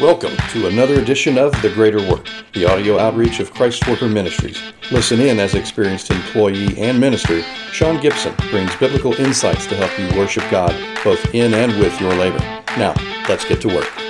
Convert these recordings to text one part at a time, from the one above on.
Welcome to another edition of The Greater Work, the audio outreach of Christ Worker Ministries. Listen in as experienced employee and minister, Sean Gibson brings biblical insights to help you worship God both in and with your labor. Now, let's get to work.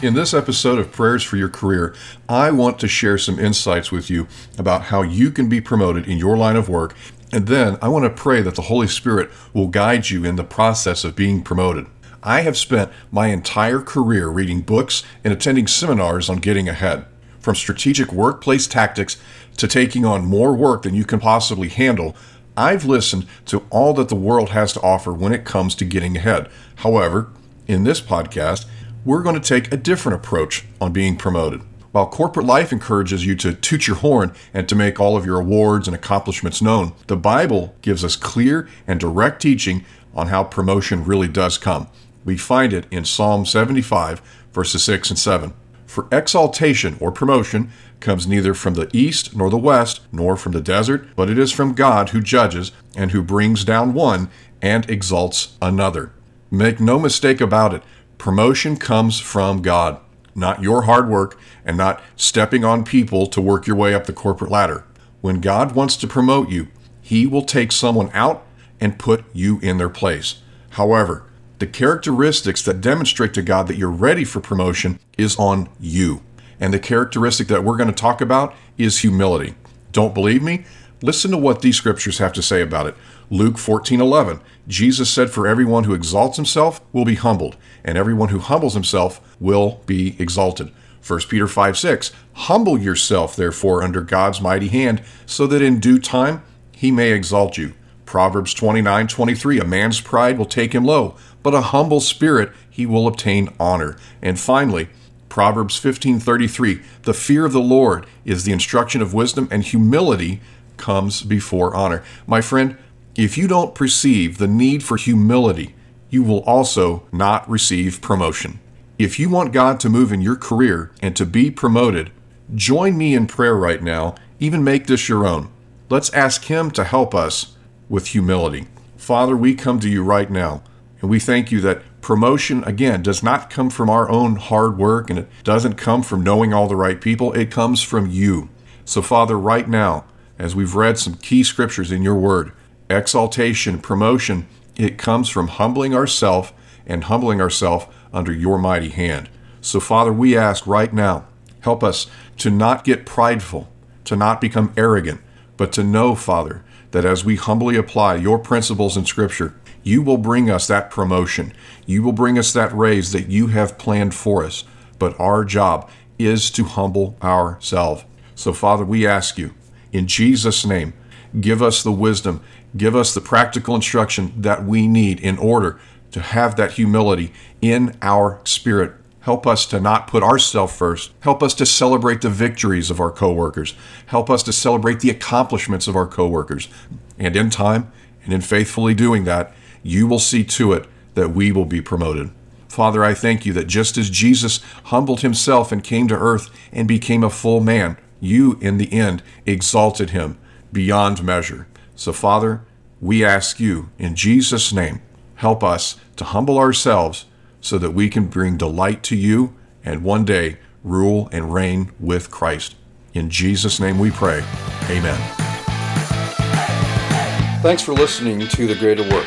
In this episode of Prayers for Your Career, I want to share some insights with you about how you can be promoted in your line of work, and then I want to pray that the Holy Spirit will guide you in the process of being promoted. I have spent my entire career reading books and attending seminars on getting ahead. From strategic workplace tactics to taking on more work than you can possibly handle, I've listened to all that the world has to offer when it comes to getting ahead. However, in this podcast, we're going to take a different approach on being promoted. While corporate life encourages you to toot your horn and to make all of your awards and accomplishments known, the Bible gives us clear and direct teaching on how promotion really does come. We find it in Psalm 75, verses 6 and 7. For exaltation or promotion comes neither from the east nor the west, nor from the desert, but it is from God who judges and who brings down one and exalts another. Make no mistake about it. Promotion comes from God, not your hard work and not stepping on people to work your way up the corporate ladder. When God wants to promote you, He will take someone out and put you in their place. However, the characteristics that demonstrate to God that you're ready for promotion is on you. And the characteristic that we're going to talk about is humility. Don't believe me? Listen to what these scriptures have to say about it. Luke 14:11. Jesus said for everyone who exalts himself will be humbled, and everyone who humbles himself will be exalted. 1 Peter 5 6. Humble yourself, therefore, under God's mighty hand, so that in due time he may exalt you. Proverbs 29:23. A man's pride will take him low, but a humble spirit he will obtain honor. And finally, Proverbs 15:33 The fear of the Lord is the instruction of wisdom, and humility comes before honor. My friend, if you don't perceive the need for humility, you will also not receive promotion. If you want God to move in your career and to be promoted, join me in prayer right now. Even make this your own. Let's ask Him to help us with humility. Father, we come to you right now, and we thank you that promotion, again, does not come from our own hard work and it doesn't come from knowing all the right people. It comes from you. So, Father, right now, as we've read some key scriptures in your word. Exaltation, promotion, it comes from humbling ourselves and humbling ourselves under your mighty hand. So, Father, we ask right now, help us to not get prideful, to not become arrogant, but to know, Father, that as we humbly apply your principles in Scripture, you will bring us that promotion. You will bring us that raise that you have planned for us. But our job is to humble ourselves. So, Father, we ask you in Jesus' name, give us the wisdom, give us the practical instruction that we need in order to have that humility in our spirit. Help us to not put ourselves first. Help us to celebrate the victories of our coworkers. Help us to celebrate the accomplishments of our coworkers. And in time, and in faithfully doing that, you will see to it that we will be promoted. Father, I thank you that just as Jesus humbled himself and came to earth and became a full man, you in the end exalted him beyond measure. So, Father, we ask you in Jesus' name, help us to humble ourselves so that we can bring delight to you and one day rule and reign with Christ. In Jesus' name we pray. Amen. Thanks for listening to The Greater Work,